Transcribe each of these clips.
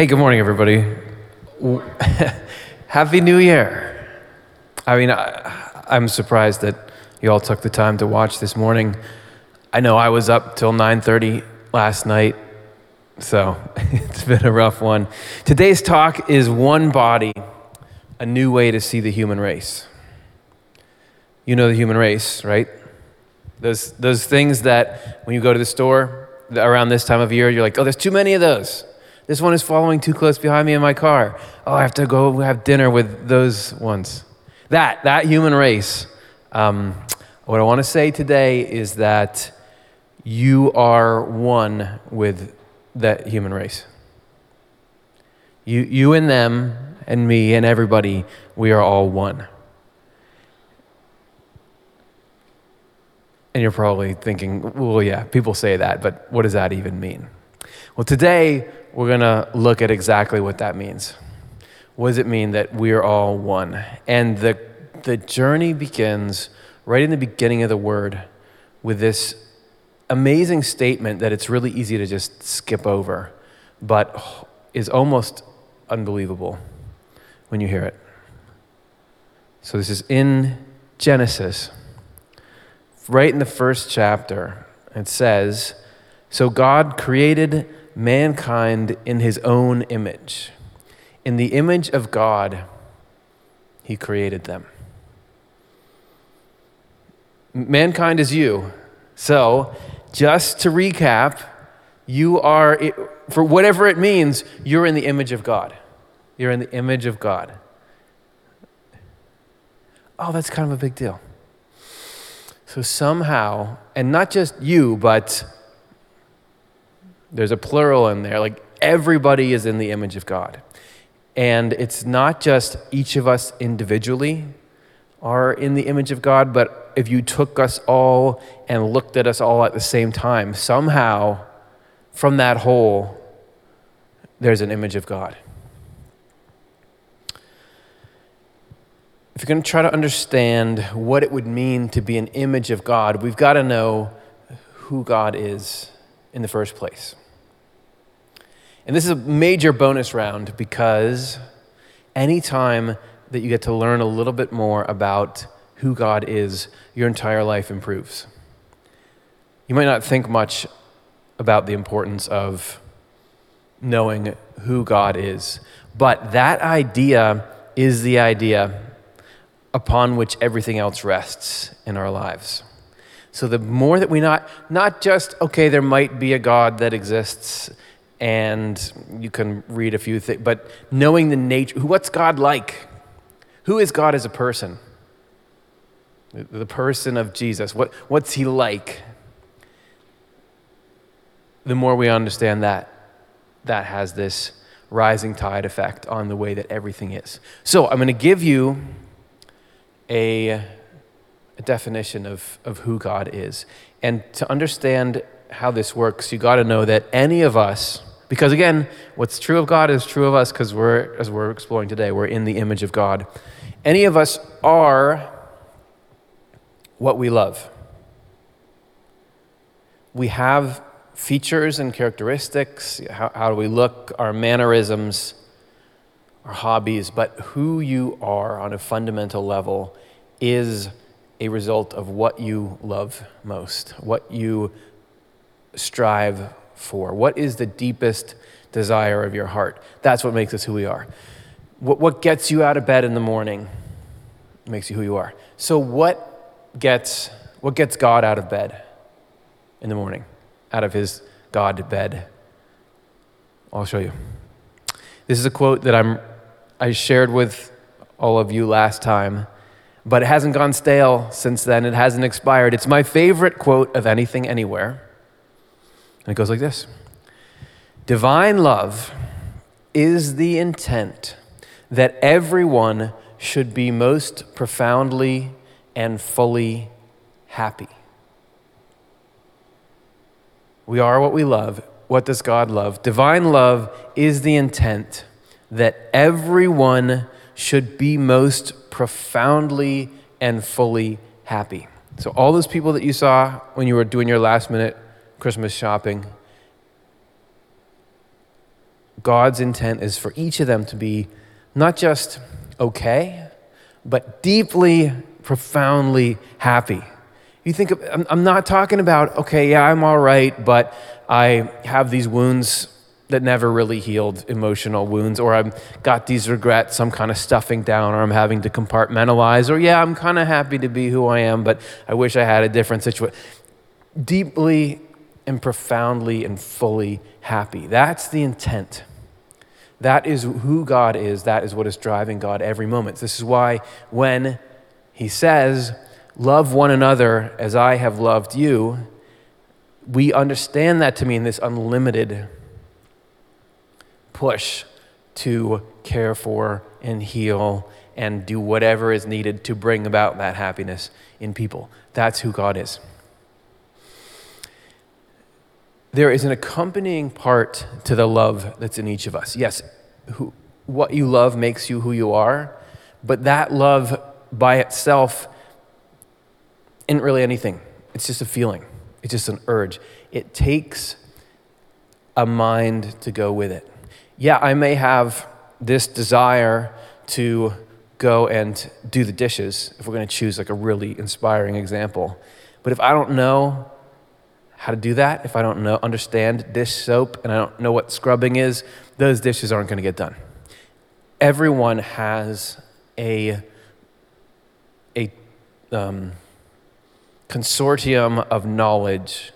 Hey, good morning, everybody. Happy New Year. I mean, I, I'm surprised that you all took the time to watch this morning. I know I was up till 9:30 last night, so it's been a rough one. Today's talk is one body, a new way to see the human race. You know the human race, right? Those those things that when you go to the store around this time of year, you're like, "Oh, there's too many of those." This one is following too close behind me in my car. Oh, I have to go have dinner with those ones. That, that human race. Um, what I want to say today is that you are one with that human race. You, you and them and me and everybody, we are all one. And you're probably thinking, well, yeah, people say that, but what does that even mean? Well, today we're going to look at exactly what that means. What does it mean that we're all one? And the, the journey begins right in the beginning of the word with this amazing statement that it's really easy to just skip over, but is almost unbelievable when you hear it. So, this is in Genesis, right in the first chapter. It says, So God created mankind in his own image. In the image of God, he created them. Mankind is you. So, just to recap, you are, for whatever it means, you're in the image of God. You're in the image of God. Oh, that's kind of a big deal. So, somehow, and not just you, but there's a plural in there. Like everybody is in the image of God. And it's not just each of us individually are in the image of God, but if you took us all and looked at us all at the same time, somehow from that whole, there's an image of God. If you're going to try to understand what it would mean to be an image of God, we've got to know who God is in the first place. And this is a major bonus round because anytime that you get to learn a little bit more about who God is, your entire life improves. You might not think much about the importance of knowing who God is, but that idea is the idea upon which everything else rests in our lives. So the more that we not not just okay there might be a God that exists and you can read a few things, but knowing the nature, what's God like? Who is God as a person? The person of Jesus. What, what's he like? The more we understand that, that has this rising tide effect on the way that everything is. So I'm going to give you a, a definition of, of who God is. And to understand how this works, you got to know that any of us, because again, what's true of God is true of us because we're, as we're exploring today, we're in the image of God. Any of us are what we love. We have features and characteristics. How, how do we look? Our mannerisms, our hobbies. But who you are on a fundamental level is a result of what you love most, what you strive for? What is the deepest desire of your heart? That's what makes us who we are. What, what gets you out of bed in the morning makes you who you are. So, what gets, what gets God out of bed in the morning? Out of his God bed? I'll show you. This is a quote that I'm, I shared with all of you last time, but it hasn't gone stale since then. It hasn't expired. It's my favorite quote of anything, anywhere. And it goes like this Divine love is the intent that everyone should be most profoundly and fully happy. We are what we love. What does God love? Divine love is the intent that everyone should be most profoundly and fully happy. So, all those people that you saw when you were doing your last minute Christmas shopping. God's intent is for each of them to be not just okay, but deeply, profoundly happy. You think, of, I'm, not talking about, okay, yeah, I'm all right, but I have these wounds that never really healed, emotional wounds, or I've got these regrets, I'm kind of stuffing down, or I'm having to compartmentalize, or yeah, I'm kind of happy to be who I am, but I wish I had a different situation. Deeply and profoundly and fully happy. That's the intent. That is who God is. That is what is driving God every moment. This is why when he says, Love one another as I have loved you, we understand that to mean this unlimited push to care for and heal and do whatever is needed to bring about that happiness in people. That's who God is. There is an accompanying part to the love that's in each of us. Yes, who, what you love makes you who you are, but that love by itself isn't really anything. It's just a feeling, it's just an urge. It takes a mind to go with it. Yeah, I may have this desire to go and do the dishes, if we're going to choose like a really inspiring example. But if I don't know how to do that, if I don't know, understand dish soap and I don't know what scrubbing is, those dishes aren't going to get done. Everyone has a, a um, consortium of knowledge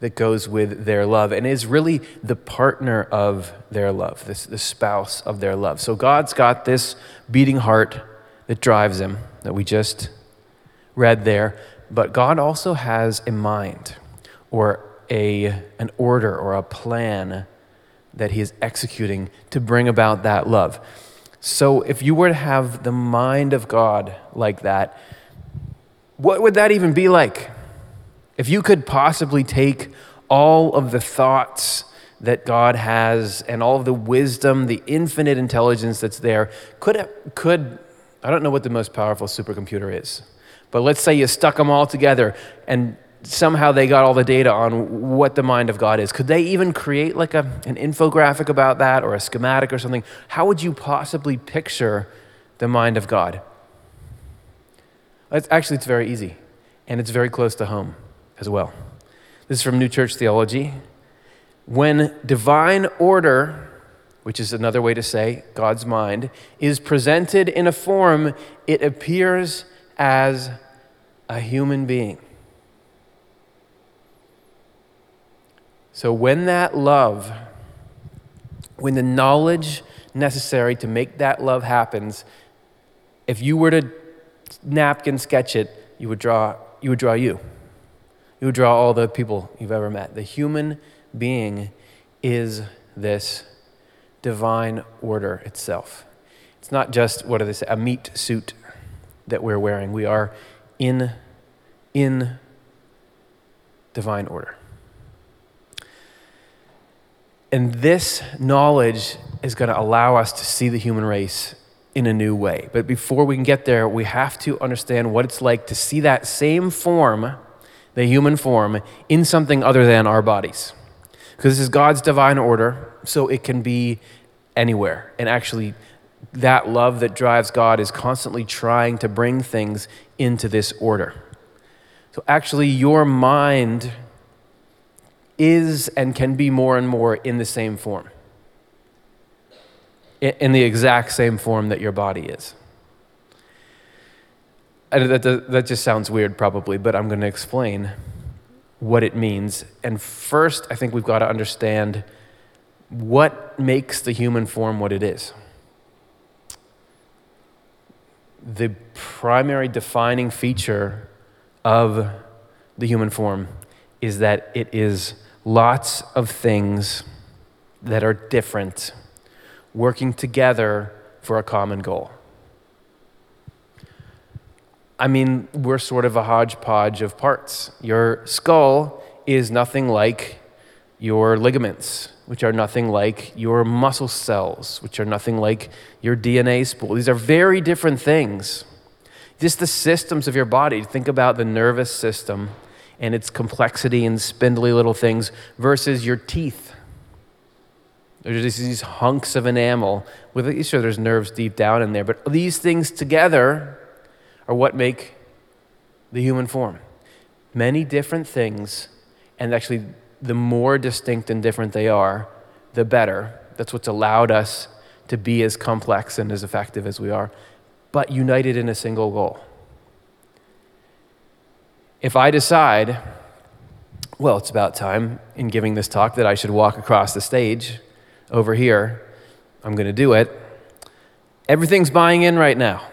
that goes with their love and is really the partner of their love, this, the spouse of their love. So God's got this beating heart that drives him that we just read there, but God also has a mind or a, an order or a plan that he is executing to bring about that love. So if you were to have the mind of God like that, what would that even be like? If you could possibly take all of the thoughts that God has and all of the wisdom, the infinite intelligence that's there, could, could I don't know what the most powerful supercomputer is, but let's say you stuck them all together and somehow they got all the data on what the mind of God is. Could they even create like a, an infographic about that or a schematic or something? How would you possibly picture the mind of God? It's, actually, it's very easy, and it's very close to home as well. This is from New Church Theology. When divine order, which is another way to say God's mind, is presented in a form, it appears as a human being. So when that love, when the knowledge necessary to make that love happens, if you were to napkin sketch it, you would draw you would draw you. You would draw all the people you've ever met. The human being is this divine order itself. It's not just what are they say, a meat suit that we're wearing. We are in in divine order. And this knowledge is going to allow us to see the human race in a new way. But before we can get there, we have to understand what it's like to see that same form, the human form, in something other than our bodies. Because this is God's divine order, so it can be anywhere. And actually, that love that drives God is constantly trying to bring things into this order. So, actually, your mind is and can be more and more in the same form, in the exact same form that your body is. That, just sounds weird, probably, but I'm going to explain what it means. And first, I think we've got to understand what makes the human form what it is. The primary defining feature of the human form is that it is lots of things that are different working together for a common goal. I mean, we're sort of a hodgepodge of parts. Your skull is nothing like your ligaments, which are nothing like your muscle cells, which are nothing like your DNA spool. These are very different things. Just the systems of your body. Think about the nervous system and its complexity and spindly little things versus your teeth. There's these hunks of enamel with, sure, there's nerves deep down in there, but these things together are what make the human form. Many different things, and actually, the more distinct and different they are, the better. That's what's allowed us to be as complex and as effective as we are, but united in a single goal. If I decide, well, it's about time in giving this talk that I should walk across the stage over here. I'm going to do it. Everything's buying in right now.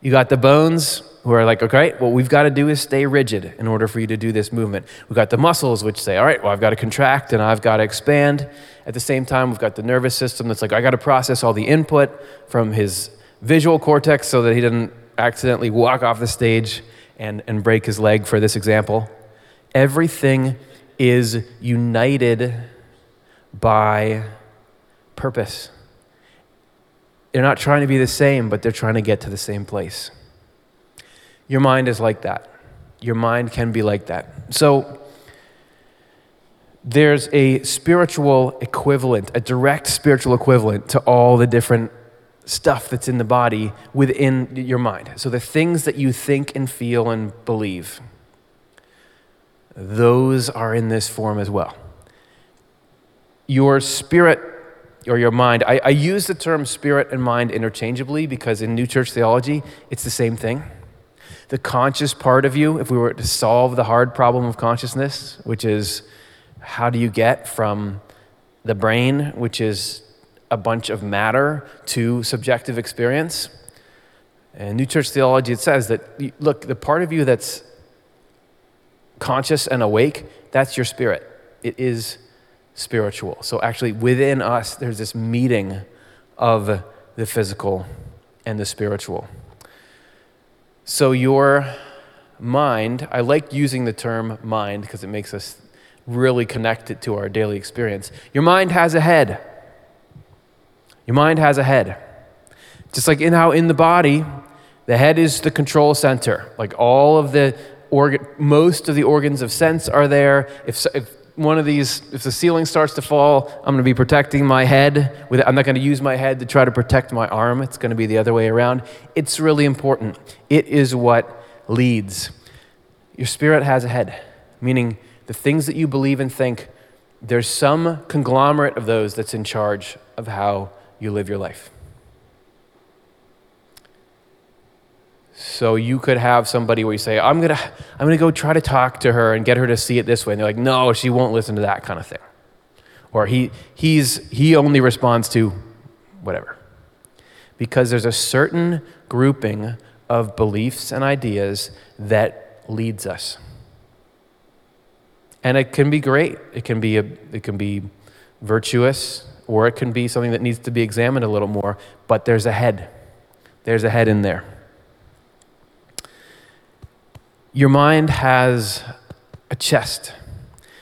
You got the bones who are like, okay, what we've got to do is stay rigid in order for you to do this movement. We've got the muscles which say, all right, well, I've got to contract and I've got to expand. At the same time, we've got the nervous system that's like, I got to process all the input from his visual cortex so that he doesn't accidentally walk off the stage and, and break his leg for this example. Everything is united by purpose. They're not trying to be the same, but they're trying to get to the same place. Your mind is like that. Your mind can be like that. So, there's a spiritual equivalent, a direct spiritual equivalent to all the different stuff that's in the body within your mind. So, the things that you think and feel and believe, those are in this form as well your spirit or your mind. I, I, use the term spirit and mind interchangeably because in New Church theology, it's the same thing. The conscious part of you, if we were to solve the hard problem of consciousness, which is how do you get from the brain, which is a bunch of matter, to subjective experience? And New Church theology, it says that, look, the part of you that's conscious and awake, that's your spirit. It is spiritual. So, actually, within us, there's this meeting of the physical and the spiritual. So, your mind, I like using the term mind because it makes us really connect it to our daily experience. Your mind has a head. Your mind has a head. Just like in how in the body, the head is the control center. Like all of the organ, most of the organs of sense are there. If, if one of these, if the ceiling starts to fall, I'm going to be protecting my head. With, I'm not going to use my head to try to protect my arm. It's going to be the other way around. It's really important. It is what leads. Your spirit has a head, meaning the things that you believe and think, there's some conglomerate of those that's in charge of how you live your life. So you could have somebody where you say, I'm gonna, I'm gonna go try to talk to her and get her to see it this way. And they're like, no, she won't listen to that kind of thing. Or he, he's, he only responds to whatever. Because there's a certain grouping of beliefs and ideas that leads us. And it can be great. It can be, a, it can be virtuous, or it can be something that needs to be examined a little more. But there's a head. There's a head in there. Your mind has a chest.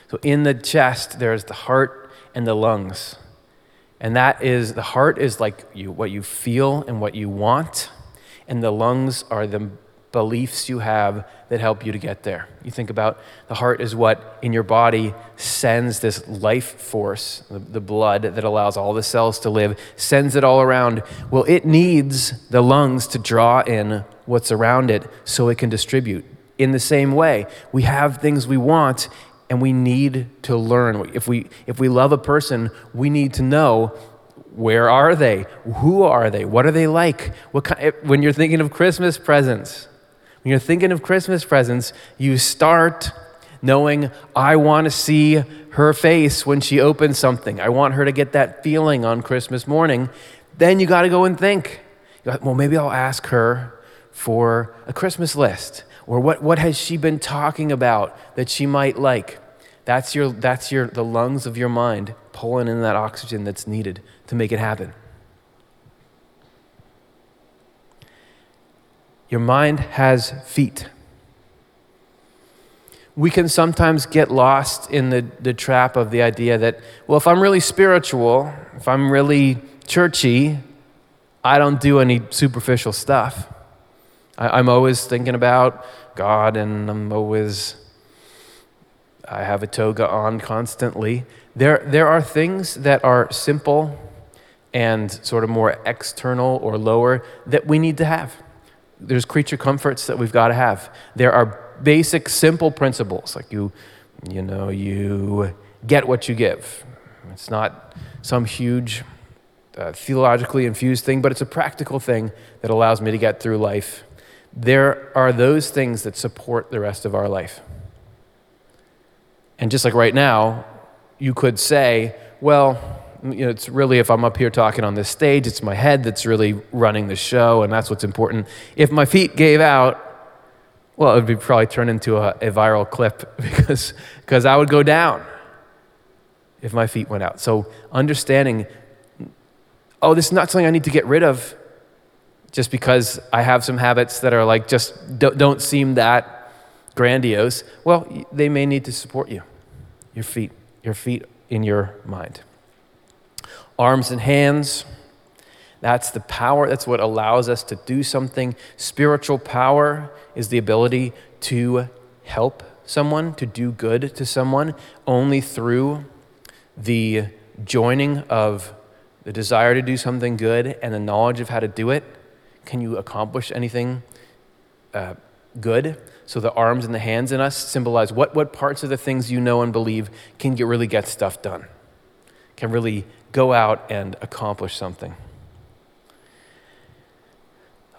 So in the chest, there's the heart and the lungs. And that is, the heart is like you, what you feel and what you want, and the lungs are the beliefs you have that help you to get there. You think about the heart is what in your body sends this life force, the, blood that allows all the cells to live, sends it all around. Well, it needs the lungs to draw in what's around it so it can distribute in the same way. We have things we want and we need to learn. If we, if we love a person, we need to know where are they? Who are they? What are they like? What kind, when you're thinking of Christmas presents, when you're thinking of Christmas presents, you start knowing, I want to see her face when she opens something. I want her to get that feeling on Christmas morning. Then you got to go and think, well, maybe I'll ask her for a Christmas list. Or what, what has she been talking about that she might like? That's, your, that's your, the lungs of your mind pulling in that oxygen that's needed to make it happen. Your mind has feet. We can sometimes get lost in the, the trap of the idea that, well, if I'm really spiritual, if I'm really churchy, I don't do any superficial stuff. I, am always thinking about God and I'm always I have a toga on constantly. There, there are things that are simple and sort of more external or lower that we need to have. There's creature comforts that we've got to have. There are basic, simple principles like you, you know, you get what you give. It's not some huge uh, theologically infused thing, but it's a practical thing that allows me to get through life. There are those things that support the rest of our life. And just like right now, you could say, well, you know, it's really, if I'm up here talking on this stage, it's my head that's really running the show, and that's what's important. If my feet gave out, well, it would be probably turn into a, a viral clip because, because I would go down if my feet went out. So understanding, oh, this is not something I need to get rid of just because I have some habits that are like just don't, don't seem that grandiose. Well, they may need to support you, your feet, your feet in your mind. Arms and hands. That's the power. That's what allows us to do something. Spiritual power is the ability to help someone, to do good to someone, only through the joining of the desire to do something good and the knowledge of how to do it. Can you accomplish anything uh, good? So the arms and the hands in us symbolize what, what parts of the things you know and believe can you really get stuff done, can really go out and accomplish something.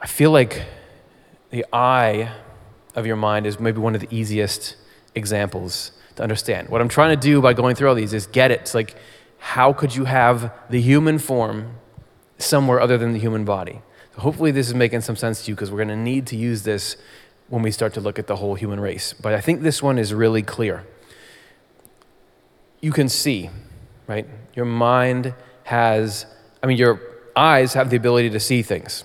I feel like the eye of your mind is maybe one of the easiest examples to understand. What I'm trying to do by going through all these is get it. It's like, how could you have the human form somewhere other than the human body? So hopefully, this is making some sense to you because we're going to need to use this when we start to look at the whole human race. But I think this one is really clear. You can see, right? Your mind has, I mean, your eyes have the ability to see things.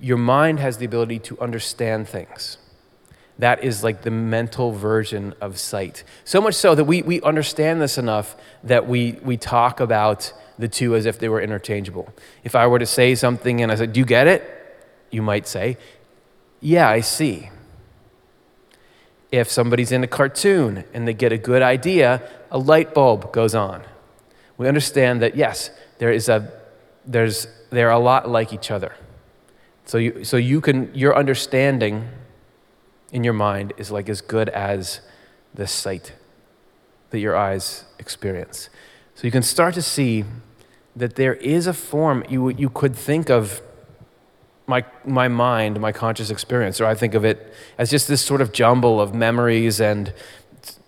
Your mind has the ability to understand things. That is like the mental version of sight. So much so that we, we understand this enough that we, we talk about the two as if they were interchangeable. If I were to say something and I said, Do you get it? You might say, Yeah, I see. If somebody's in a cartoon and they get a good idea, a light bulb goes on. We understand that, yes, there is a, there's, they're a lot like each other. So you, so you can, your understanding in your mind is like as good as the sight that your eyes experience. So you can start to see that there is a form you, you could think of my, my mind, my conscious experience, or I think of it as just this sort of jumble of memories and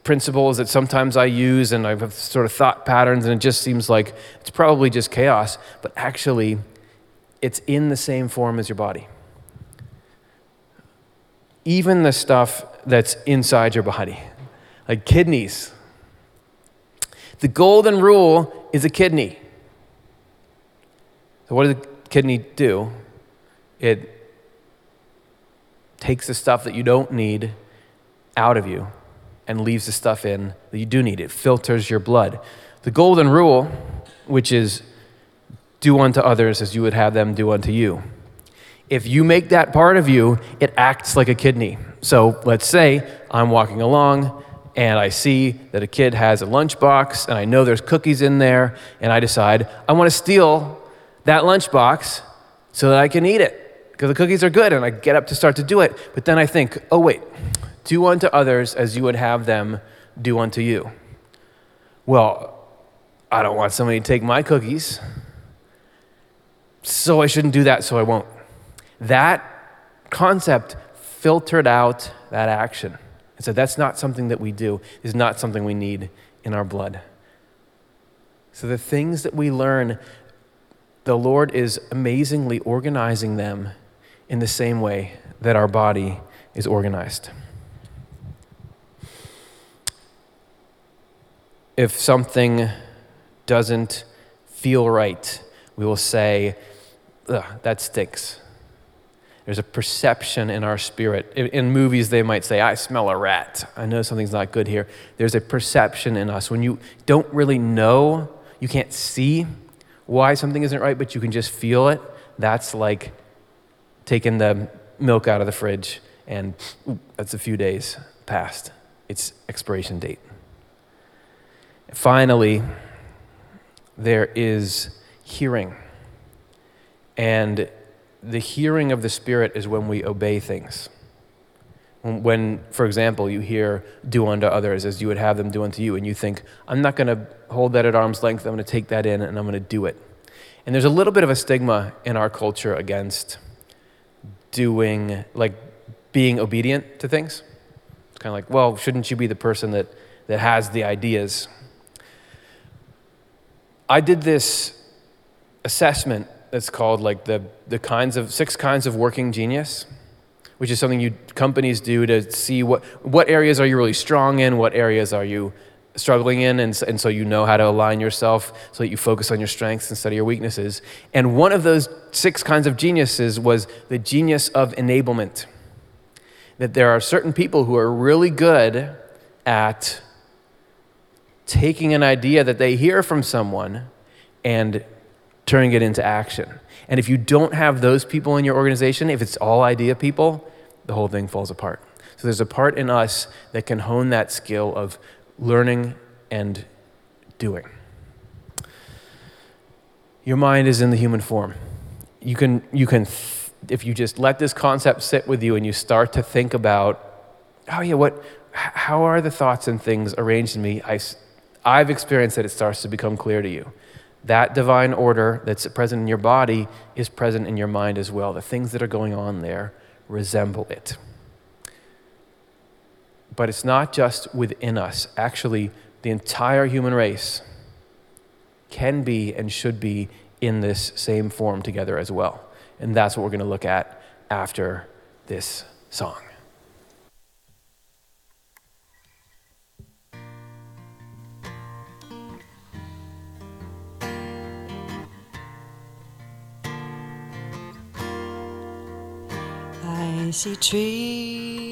principles that sometimes I use, and I have sort of thought patterns, and it just seems like it's probably just chaos, but actually, it's in the same form as your body. Even the stuff that's inside your body, like kidneys. The golden rule is a kidney. So, what does a kidney do? It takes the stuff that you don't need out of you and leaves the stuff in that you do need. It filters your blood. The golden rule, which is do unto others as you would have them do unto you. If you make that part of you, it acts like a kidney. So let's say I'm walking along and I see that a kid has a lunchbox and I know there's cookies in there and I decide I want to steal that lunchbox so that I can eat it because the cookies are good and I get up to start to do it. But then I think, oh, wait, do unto others as you would have them do unto you. Well, I don't want somebody to take my cookies, so I shouldn't do that, so I won't. That concept filtered out that action. And said, that's not something that we do, is not something we need in our blood. So the things that we learn the Lord is amazingly organizing them in the same way that our body is organized. If something doesn't feel right, we will say, that stinks. There's a perception in our spirit. In movies, they might say, I smell a rat. I know something's not good here. There's a perception in us. When you don't really know, you can't see why something isn't right, but you can just feel it, that's like taking the milk out of the fridge and that's a few days past. its expiration date. Finally, there is hearing. And the hearing of the Spirit is when we obey things. When, for example, you hear, do unto others as you would have them do unto you, and you think, I'm not going to hold that at arm's length, I'm going to take that in and I'm going to do it. And there's a little bit of a stigma in our culture against doing, like, being obedient to things. It's kind of like, well, shouldn't you be the person that, that has the ideas? I did this assessment that's called like the, the kinds of six kinds of working genius which is something you companies do to see what what areas are you really strong in what areas are you struggling in and, and so you know how to align yourself so that you focus on your strengths instead of your weaknesses and one of those six kinds of geniuses was the genius of enablement that there are certain people who are really good at taking an idea that they hear from someone and turning it into action. And if you don't have those people in your organization, if it's all idea people, the whole thing falls apart. So there's a part in us that can hone that skill of learning and doing. Your mind is in the human form. You can, you can if you just let this concept sit with you and you start to think about, oh yeah, what, how are the thoughts and things arranged in me? I, I've experienced that it starts to become clear to you. That divine order that's present in your body is present in your mind as well. The things that are going on there resemble it. But it's not just within us. Actually, the entire human race can be and should be in this same form together as well. And that's what we're going to look at after this song. I see trees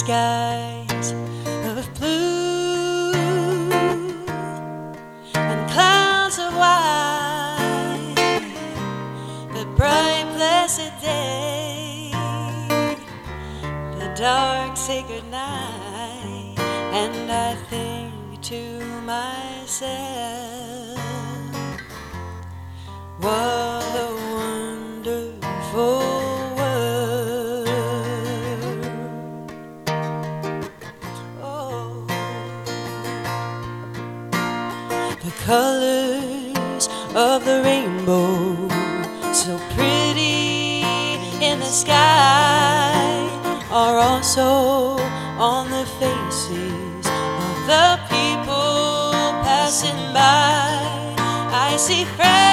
Skies of blue and clouds of white, the bright, blessed day, the dark, sacred night, and I think to myself, what colors of the rainbow, so pretty in the sky, are also on the faces of the people passing by. I see friends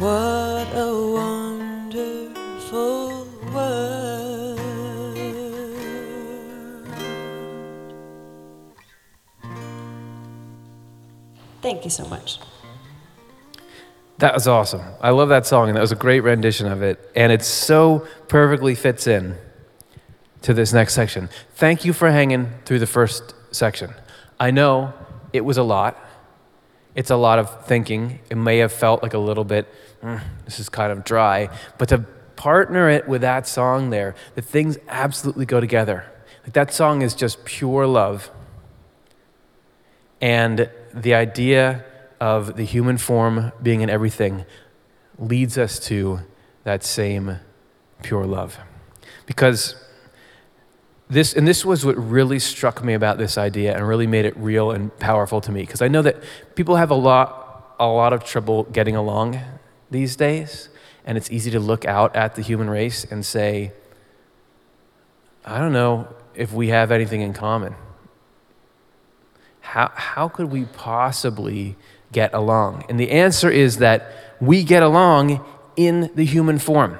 What a wonderful world. Thank you so much. That was awesome. I love that song, and that was a great rendition of it. And it so perfectly fits in to this next section. Thank you for hanging through the first section. I know it was a lot. It's a lot of thinking. It may have felt like a little bit, mm, this is kind of dry, but to partner it with that song there, the things absolutely go together. Like that song is just pure love. And the idea of the human form being in everything leads us to that same pure love. Because this, and this was what really struck me about this idea and really made it real and powerful to me. Because I know that people have a lot, a lot of trouble getting along these days. And it's easy to look out at the human race and say, I don't know if we have anything in common. How, how could we possibly get along? And the answer is that we get along in the human form.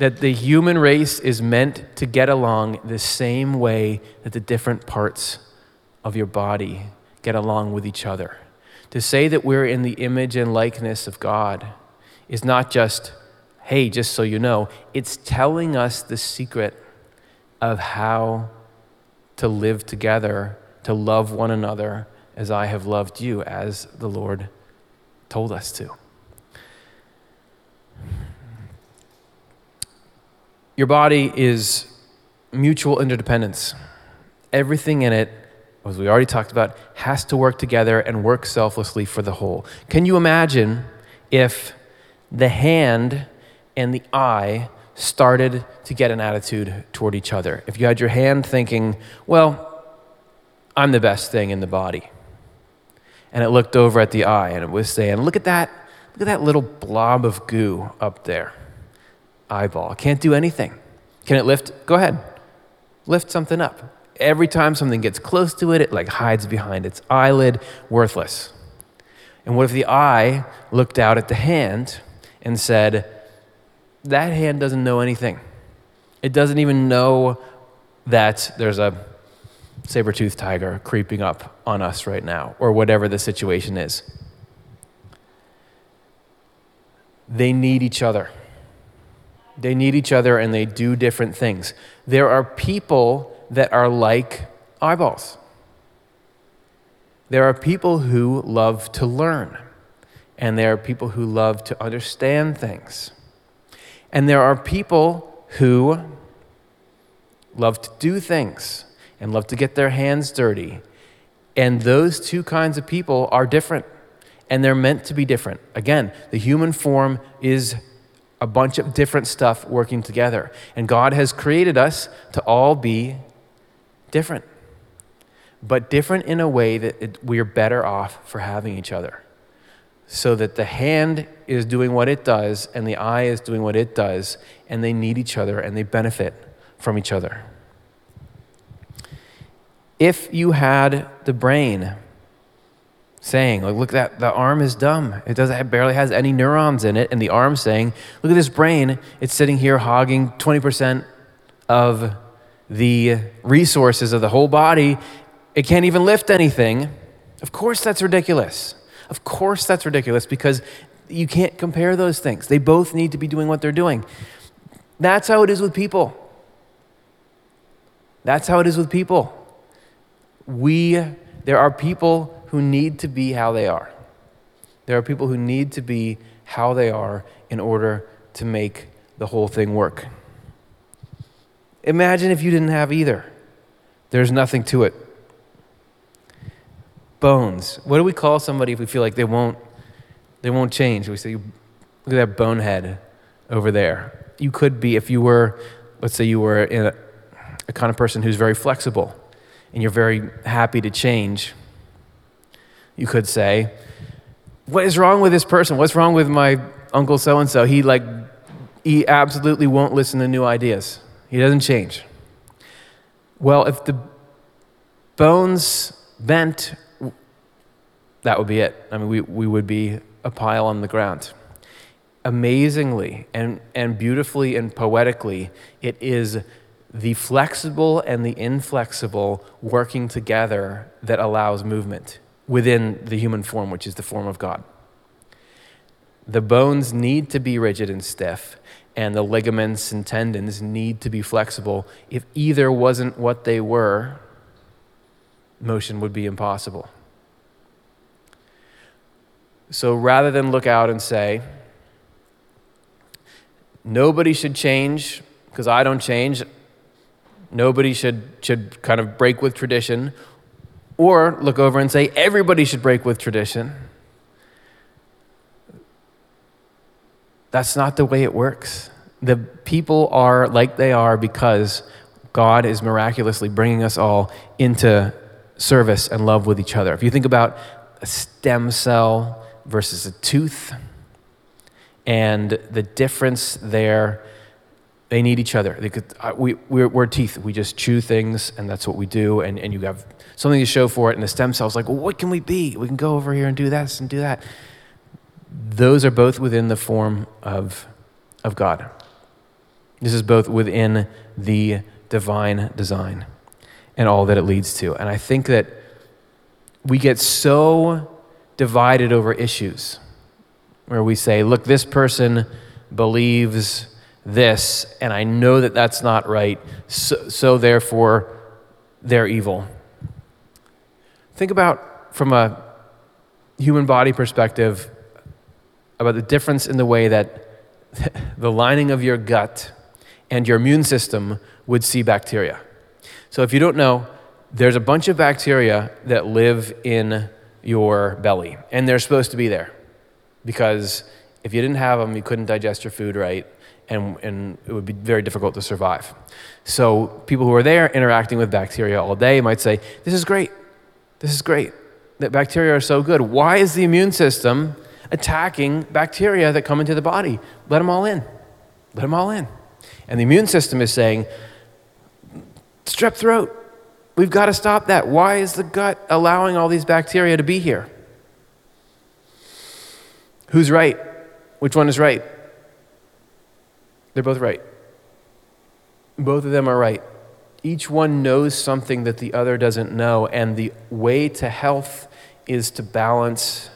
That the human race is meant to get along the same way that the different parts of your body get along with each other. To say that we're in the image and likeness of God is not just, hey, just so you know, it's telling us the secret of how to live together, to love one another as I have loved you, as the Lord told us to. Your body is mutual interdependence. Everything in it, as we already talked about, has to work together and work selflessly for the whole. Can you imagine if the hand and the eye started to get an attitude toward each other. If you had your hand thinking, well, I'm the best thing in the body, and it looked over at the eye and it was saying, look at that, look at that little blob of goo up there. Eyeball. Can't do anything. Can it lift? Go ahead. Lift something up. Every time something gets close to it, it like hides behind its eyelid, worthless. And what if the eye looked out at the hand and said, That hand doesn't know anything. It doesn't even know that there's a saber toothed tiger creeping up on us right now, or whatever the situation is. They need each other. They need each other and they do different things. There are people that are like eyeballs. There are people who love to learn and there are people who love to understand things. And there are people who love to do things and love to get their hands dirty. And those two kinds of people are different, and they're meant to be different. Again, the human form is a bunch of different stuff working together. And God has created us to all be different, but different in a way that it, we're better off for having each other so that the hand is doing what it does and the eye is doing what it does, and they need each other and they benefit from each other. If you had the brain saying, like, look, that the arm is dumb. It doesn't it barely has any neurons in it, and the arm saying, look at this brain, it's sitting here hogging 20% of the resources of the whole body. It can't even lift anything. Of course, that's ridiculous. Of course, that's ridiculous because you can't compare those things. They both need to be doing what they're doing. That's how it is with people. That's how it is with people. We, there are people who need to be how they are. There are people who need to be how they are in order to make the whole thing work. Imagine if you didn't have either. There's nothing to it bones. What do we call somebody if we feel like they won't, they won't change? We say, look at that bonehead over there. You could be, if you were, let's say you were a, a kind of person who's very flexible and you're very happy to change, you could say, what is wrong with this person? What's wrong with my uncle so and so? He like he absolutely won't listen to new ideas. He doesn't change. Well, if the bones bent that would be it. I mean, we, we would be a pile on the ground. Amazingly and, and beautifully and poetically, it is the flexible and the inflexible working together that allows movement within the human form, which is the form of God. the bones need to be rigid and stiff, and the ligaments and tendons need to be flexible. If either wasn't what they were, motion would be impossible. So rather than look out and say, nobody should change because I don't change, nobody should, should kind of break with tradition, or look over and say, everybody should break with tradition. That's not the way it works. The people are like they are because God is miraculously bringing us all into service and love with each other. If you think about a stem cell versus a tooth, and the difference there, they need each other. Could, we, we're, we're, teeth. We just chew things, and that's what we do. And, and you have something to show for it. And the stem cell's like, well, what can we be? We can go over here and do this and do that. Those are both within the form of, of God. This is both within the divine design and all that it leads to. And I think that we get so divided over issues where we say, look, this person believes this, and I know that that's not right, so, so therefore they're evil. Think about, from a human body perspective, about the difference in the way that the lining of your gut and your immune system would see bacteria. So, if you don't know, there's a bunch of bacteria that live in your belly, and they're supposed to be there because if you didn't have them, you couldn't digest your food right, and, and it would be very difficult to survive. So, people who are there interacting with bacteria all day might say, This is great. This is great. That bacteria are so good. Why is the immune system attacking bacteria that come into the body? Let them all in. Let them all in. And the immune system is saying, Strep throat. We've got to stop that. Why is the gut allowing all these bacteria to be here? Who's right? Which one is right? They're both right. Both of them are right. Each one knows something that the other doesn't know, and the way to health is to balance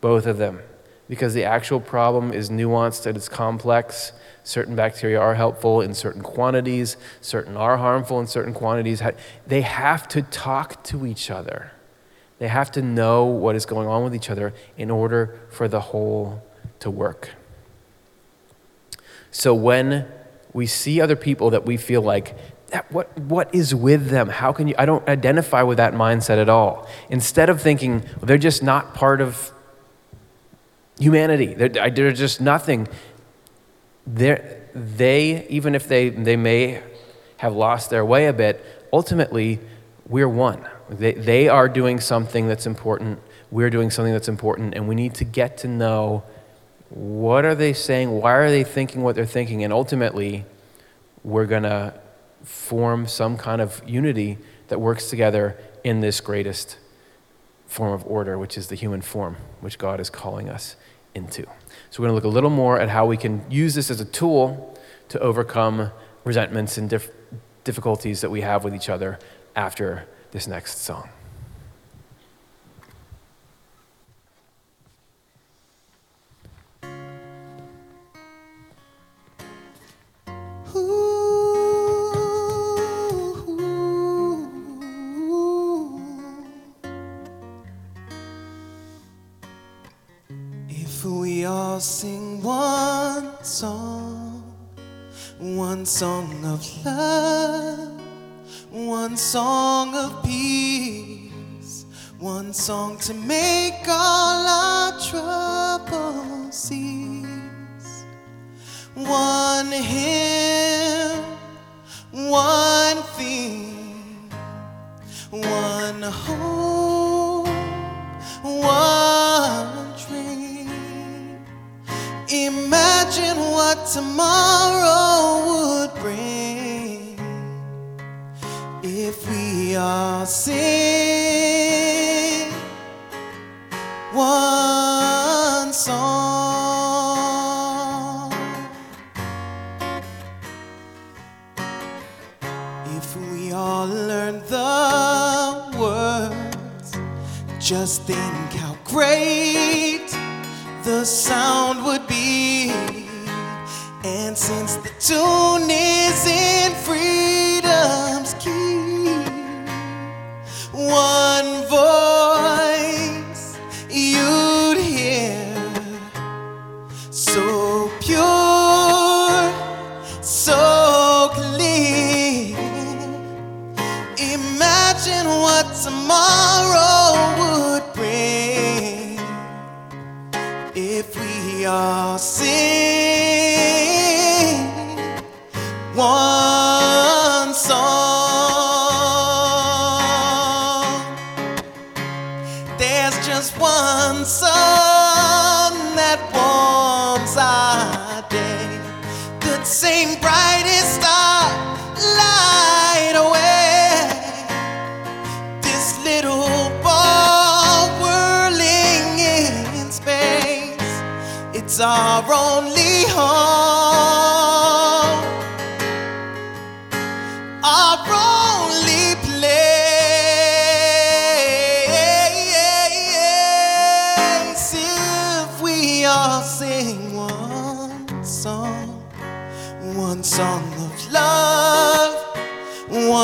both of them because the actual problem is nuanced and it's complex. Certain bacteria are helpful in certain quantities, certain are harmful in certain quantities. They have to talk to each other. They have to know what is going on with each other in order for the whole to work. So when we see other people that we feel like, what, what is with them? How can you? I don't identify with that mindset at all. Instead of thinking, well, they're just not part of humanity, they're, they're just nothing. They're, they, even if they, they may have lost their way a bit, ultimately, we're one. They, they are doing something that's important. We're doing something that's important, and we need to get to know what are they saying, why are they thinking what they're thinking, and ultimately, we're going to form some kind of unity that works together in this greatest form of order, which is the human form, which God is calling us into. So, we're going to look a little more at how we can use this as a tool to overcome resentments and dif- difficulties that we have with each other after this next song. Imagine what tomorrow would bring if we all sing one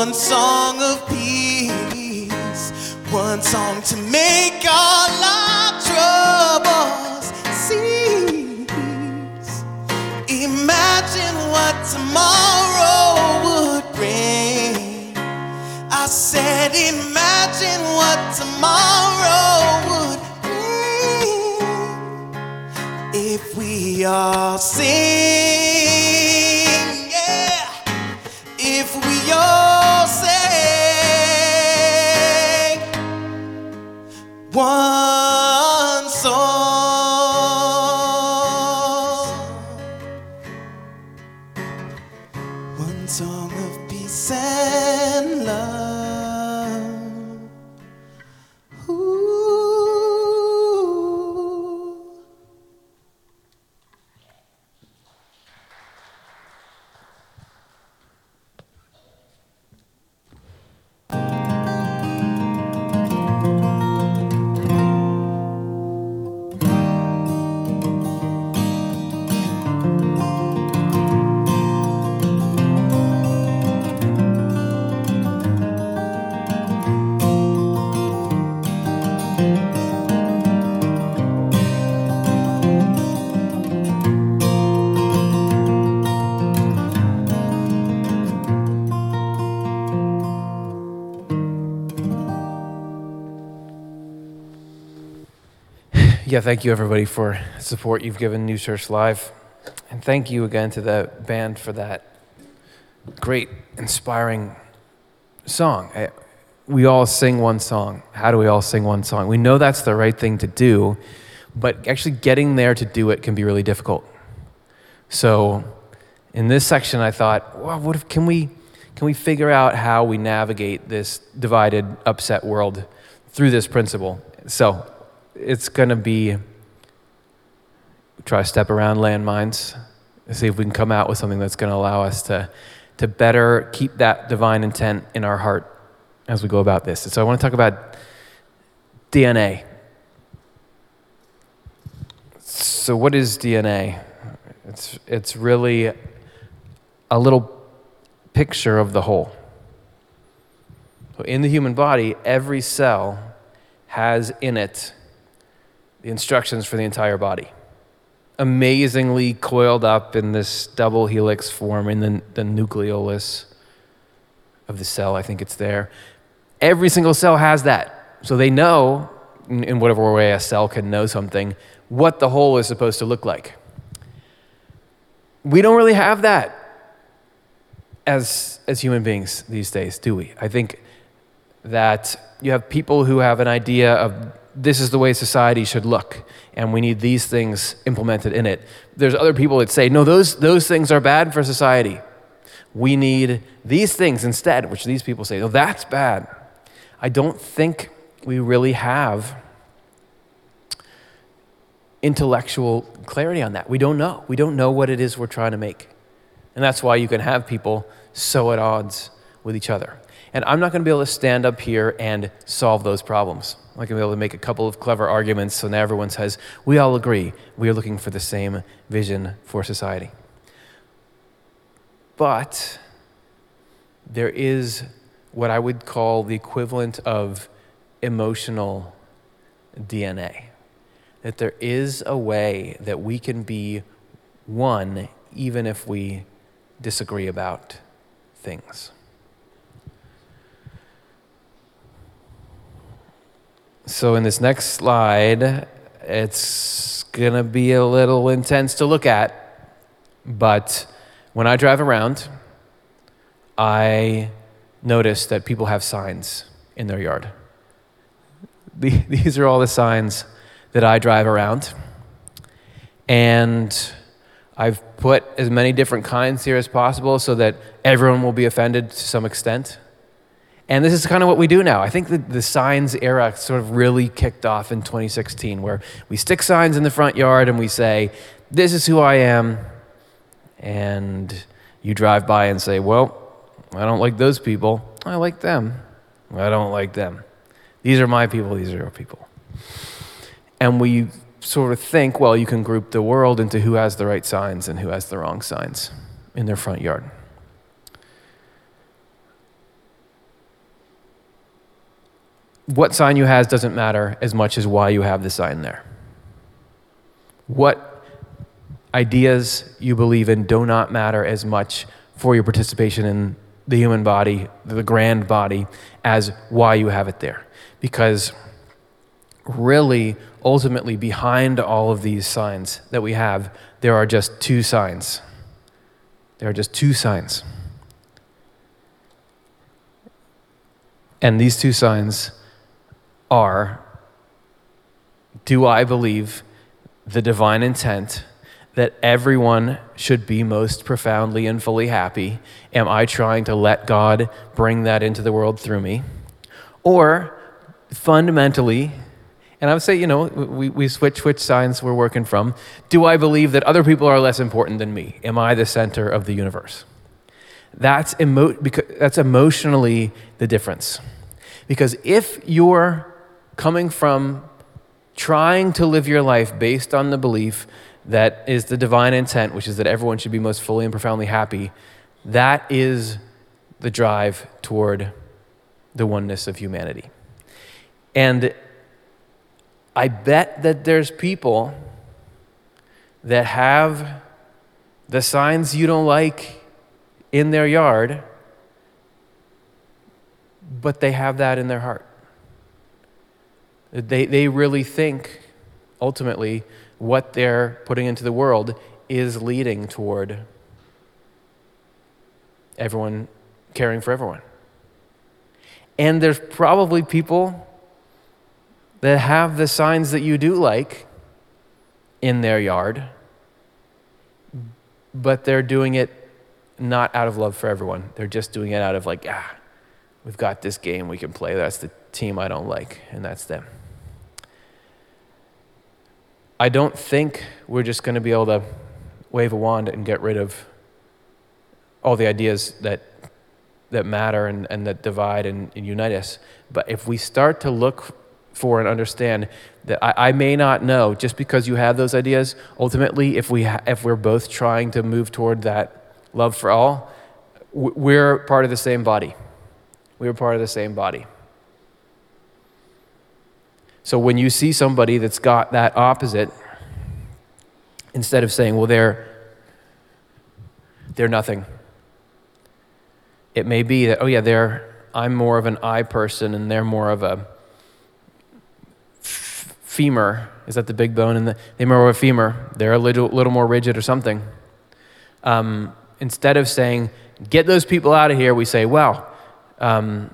one song of peace, one song to make all our troubles cease. Imagine what tomorrow would bring. I said, imagine what tomorrow would bring if we all sing. We all sing one Yeah, thank you everybody for support you've given New Church Live. And thank you again to the band for that great, inspiring song. I- We all sing one song. How do we all sing one song? We know that's the right thing to do, but actually getting there to do it can be really difficult. So, in this section, I thought, well, what if, can we can we figure out how we navigate this divided, upset world through this principle? So, it's going to be try to step around landmines, see if we can come out with something that's going to allow us to to better keep that divine intent in our heart as we go about this. And so, I want to talk about DNA. So, what is DNA? It's, it's really a little picture of the whole. So, in the human body, every cell has in it the instructions for the entire body. Amazingly coiled up in this double helix form in the, the nucleolus of the cell, I think it's there. Every single cell has that. So they know, in in whatever way a cell can know something, what the whole is supposed to look like. We don't really have that as, as human beings these days, do we? I think that you have people who have an idea of this is the way society should look, and we need these things implemented in it. There's other people that say, no, those, those things are bad for society. We need these things instead, which these people say, no, that's bad. I don't think we really have intellectual clarity on that. We don't know. We don't know what it is we're trying to make. And that's why you can have people so at odds with each other. And I'm not going to be able to stand up here and solve those problems. I'm not going to be able to make a couple of clever arguments so now everyone says, we all agree we are looking for the same vision for society. But there is what I would call the equivalent of emotional DNA. That there is a way that we can be one even if we disagree about things. So, in this next slide, it's going to be a little intense to look at, but when I drive around, I notice that people have signs in their yard. These are all the signs that I drive around. And I've put as many different kinds here as possible so that everyone will be offended to some extent. And this is kind of what we do now. I think that the signs era sort of really kicked off in 2016, where we stick signs in the front yard and we say, This is who I am. And you drive by and say, Well, I don't like those people. I like them. I don't like them. These are my people, these are your people. And we sort of think, well, you can group the world into who has the right signs and who has the wrong signs in their front yard. What sign you has doesn't matter as much as why you have the sign there. What ideas you believe in do not matter as much for your participation in the human body, the grand body, as why you have it there. Because really, ultimately, behind all of these signs that we have, there are just two signs. There are just two signs. And these two signs are Do I believe the divine intent that everyone should be most profoundly and fully happy? Am I trying to let God bring that into the world through me? Or fundamentally, and I would say, you know, we, we switch which signs we're working from. Do I believe that other people are less important than me? Am I the center of the universe? That's, emo- because, that's emotionally the difference. Because if you're coming from trying to live your life based on the belief that is the divine intent, which is that everyone should be most fully and profoundly happy, that is the drive toward the oneness of humanity. And I bet that there's people that have the signs you don't like in their yard, but they have that in their heart. They, they really think, ultimately, what they're putting into the world is leading toward everyone caring for everyone. And there's probably people that have the signs that you do like in their yard, but they're doing it not out of love for everyone. They're just doing it out of like, ah, we've got this game we can play. That's the team I don't like, and that's them. I don't think we're just going to be able to wave a wand and get rid of all the ideas that, that matter and, and that divide and, and unite us. But if we start to look for and understand that I, I, may not know just because you have those ideas, ultimately, if, we ha- if we're both trying to move toward that love for all, we're part of the same body. We're part of the same body. So when you see somebody that's got that opposite, instead of saying, well, they're, they're nothing, it may be that, oh, yeah, they're, I'm more of an eye person and they're more of a femur. Is that the big bone? And the, they're more of a femur. They're a little, little more rigid or something. Um, instead of saying, get those people out of here, we say, well, um,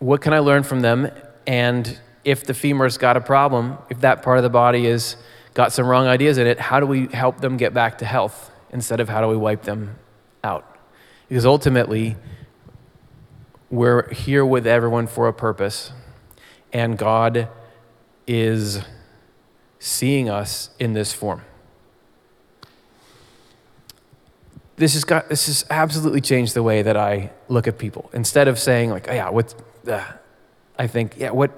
what can I learn from them? And if the femur's got a problem, if that part of the body has got some wrong ideas in it, how do we help them get back to health instead of how do we wipe them out? Because ultimately, we're here with everyone for a purpose, and God is seeing us in this form. this has got this has absolutely changed the way that I look at people. Instead of saying like, oh, yeah, what's, uh, I think, yeah, what,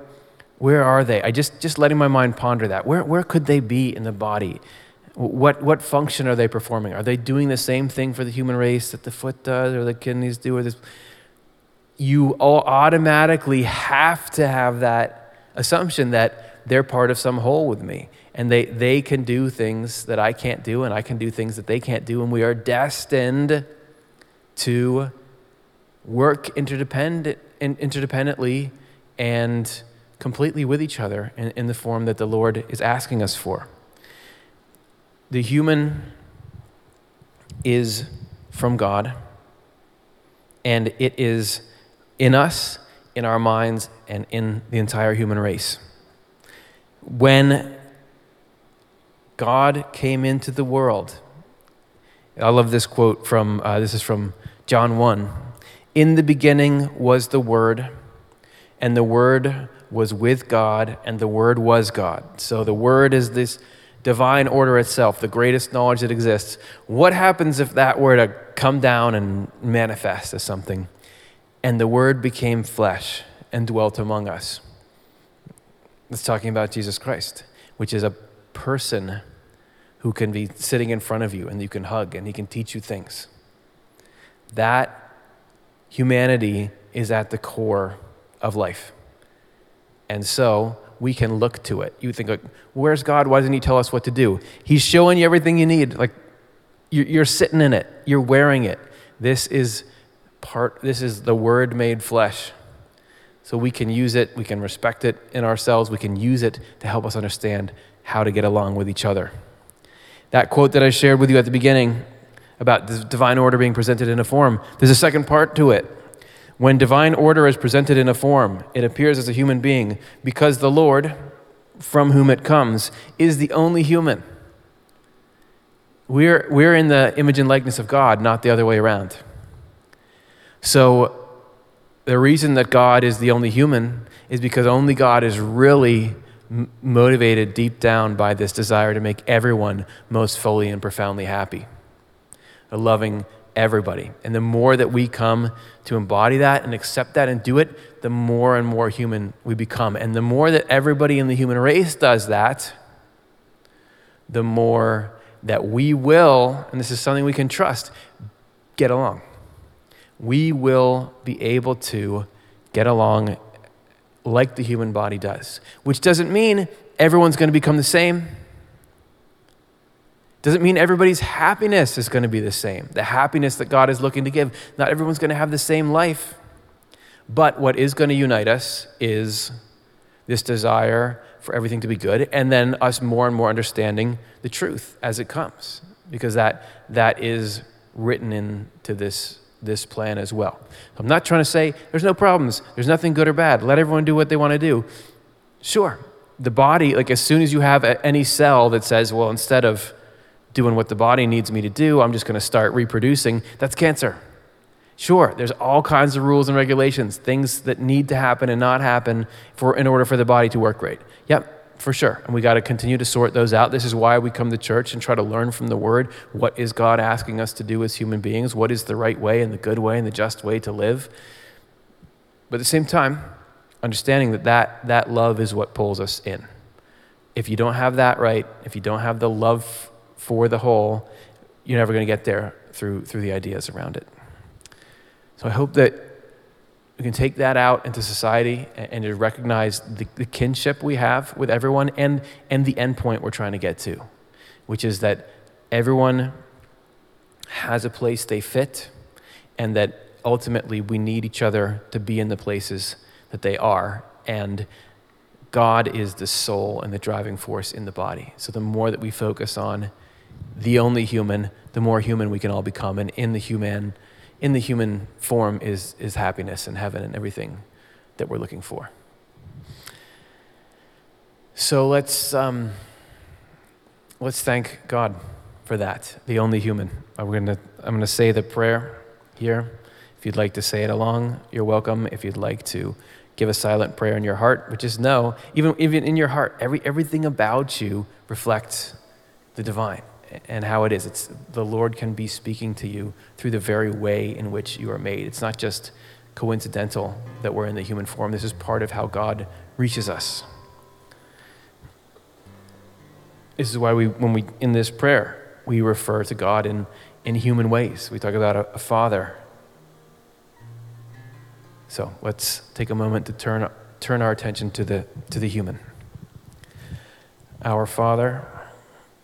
where are they? I just just letting my mind ponder that. Where where could they be in the body? What what function are they performing? Are they doing the same thing for the human race that the foot does, or the kidneys do, or this? You all automatically have to have that assumption that they're part of some whole with me and they, they can do things that I can't do, and I can do things that they can't do, and we are destined to work interdependent, interdependently and completely with each other in, in the form that the Lord is asking us for. The human is from God, and it is in us, in our minds, and in the entire human race. When God came into the world. I love this quote from, uh, this is from John 1. In the beginning was the Word, and the Word was with God, and the Word was God. So the Word is this divine order itself, the greatest knowledge that exists. What happens if that were to come down and manifest as something? And the Word became flesh and dwelt among us. It's talking about Jesus Christ, which is a person who can be sitting in front of you and you can hug and he can teach you things. That humanity is at the core of life. And so we can look to it. You think, like, where's God? Why doesn't he tell us what to do? He's showing you everything you need. Like, you're sitting in it, you're wearing it. This is part, this is the word made flesh. So we can use it, we can respect it in ourselves, we can use it to help us understand how to get along with each other. That quote that I shared with you at the beginning about the divine order being presented in a form, there's a second part to it. When divine order is presented in a form, it appears as a human being because the Lord, from whom it comes, is the only human. We're, we're in the image and likeness of God, not the other way around. So, the reason that God is the only human is because only God is really motivated deep down by this desire to make everyone most fully and profoundly happy, a loving everybody. And the more that we come to embody that and accept that and do it, the more and more human we become. And the more that everybody in the human race does that, the more that we will, and this is something we can trust, get along. We will be able to get along like the human body does, which doesn't mean everyone's going to become the same. Doesn't mean everybody's happiness is going to be the same. The happiness that God is looking to give. Not everyone's going to have the same life. But what is going to unite us is this desire for everything to be good, and then us more and more understanding the truth as it comes, because that, that is written into this this plan as well. I'm not trying to say there's no problems, there's nothing good or bad. Let everyone do what they want to do. Sure, the body, like as soon as you have any cell that says, well, instead of doing what the body needs me to do, I'm just going to start reproducing, that's cancer. Sure, there's all kinds of rules and regulations, things that need to happen and not happen for, in order for the body to work great. Yep, for sure. And we got to continue to sort those out. This is why we come to church and try to learn from the Word. What is God asking us to do as human beings? What is the right way and the good way and the just way to live? But at the same time, understanding that that, that love is what pulls us in. If you don't have that right, if you don't have the love for the whole, you're never going to get there through, through the ideas around it. So I hope that we can take that out into society and, and to recognize the, the, kinship we have with everyone and, and the end point we're trying to get to, which is that everyone has a place they fit and that ultimately we need each other to be in the places that they are. And God is the soul and the driving force in the body. So the more that we focus on the only human, the more human we can all become. And in the human, in the human form is, is happiness and heaven and everything that we're looking for. So let's, um, let's thank God for that, the only human. I'm going to I'm gonna say the prayer here. If you'd like to say it along, you're welcome. If you'd like to give a silent prayer in your heart, which is no, even, even in your heart, every, everything about you reflects the divine. And how it is. It's the Lord can be speaking to you through the very way in which you are made. It's not just coincidental that we're in the human form. This is part of how God reaches us. This is why we, when we, in this prayer, we refer to God in, in human ways. We talk about a, a father. So let's take a moment to turn, turn our attention to the, to the human. Our Father,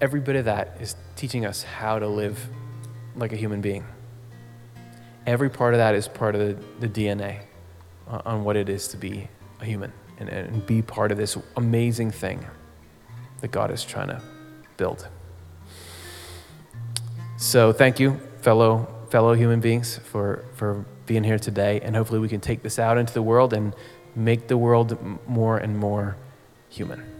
Every bit of that is teaching us how to live like a human being. Every part of that is part of the, the DNA on what it is to be a human and, and be part of this amazing thing that God is trying to build. So thank you, fellow fellow human beings, for, for being here today. And hopefully we can take this out into the world and make the world more and more human.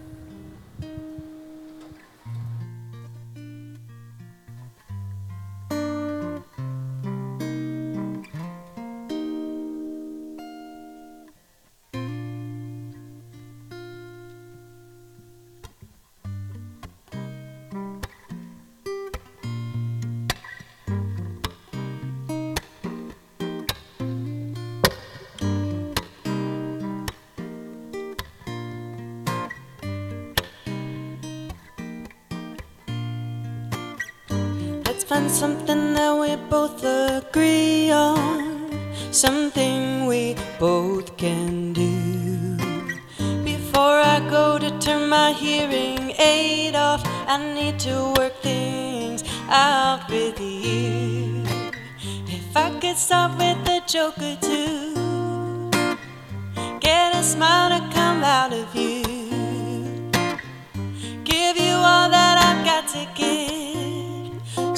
Find something that we both agree on. Something we both can do. Before I go to turn my hearing aid off, I need to work things out with you. If I could start with a joke or two, get a smile to come out of you. Give you all that I've got to give,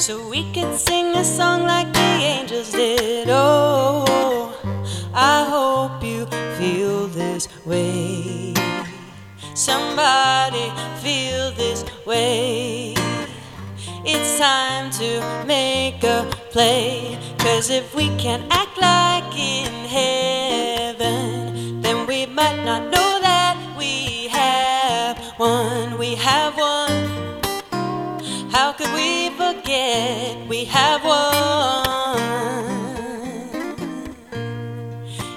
so we can sing a song like the angels did. Oh, I hope you feel this way. Somebody feel this way. It's time to make a play. Cause if we can't act like in heaven, then we might not know that we have one. We have one. Forget we have one?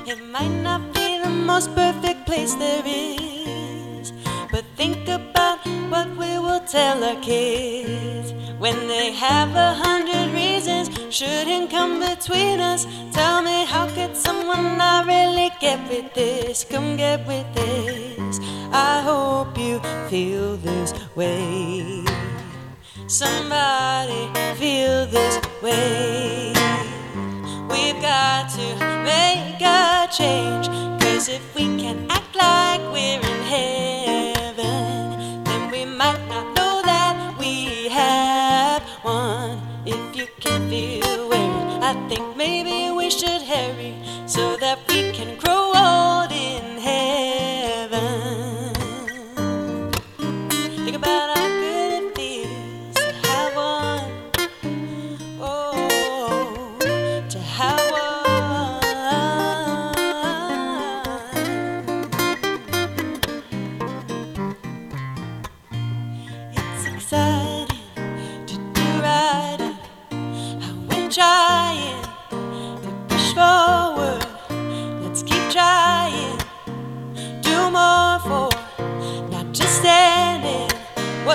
It might not be the most perfect place there is, but think about what we will tell our kids when they have a hundred reasons shouldn't come between us. Tell me, how could someone not really get with this? Come get with this. I hope you feel this way. Somebody feel this way. We've got to make a change. Cause if we can act like we're in heaven, then we might not know that we have one. If you can feel it, I think maybe we should hurry so that we can grow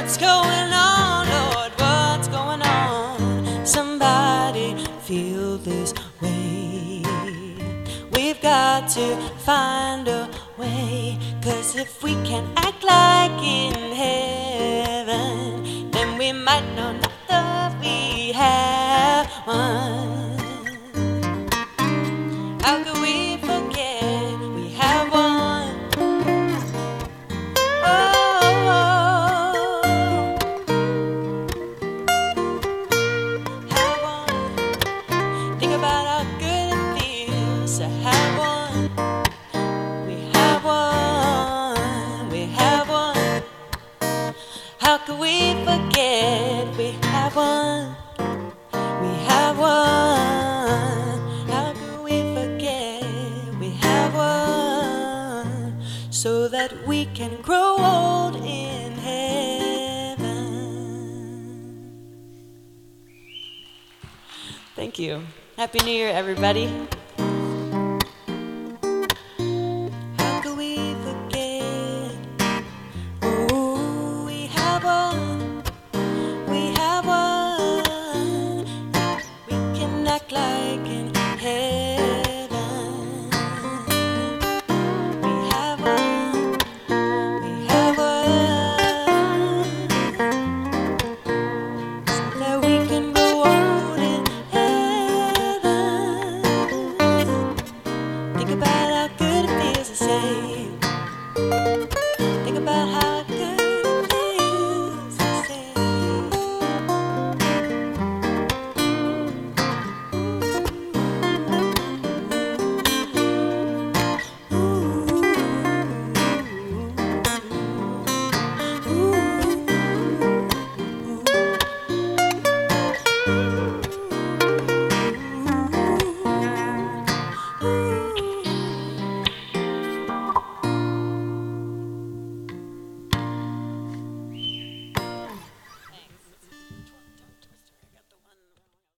What's going on, Lord? What's going on? Somebody feel this way. We've got to find a way. Cause if we can act like in heaven, then we might know not that we have one. Thank you. Happy New Year, everybody.